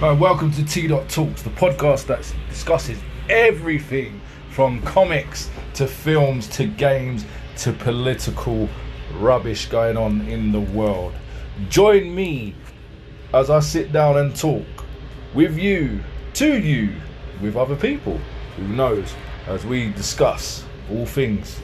Hi, welcome to T. dot Talks, the podcast that discusses everything from comics to films to games to political rubbish going on in the world. Join me as I sit down and talk with you, to you, with other people, who knows, as we discuss all things.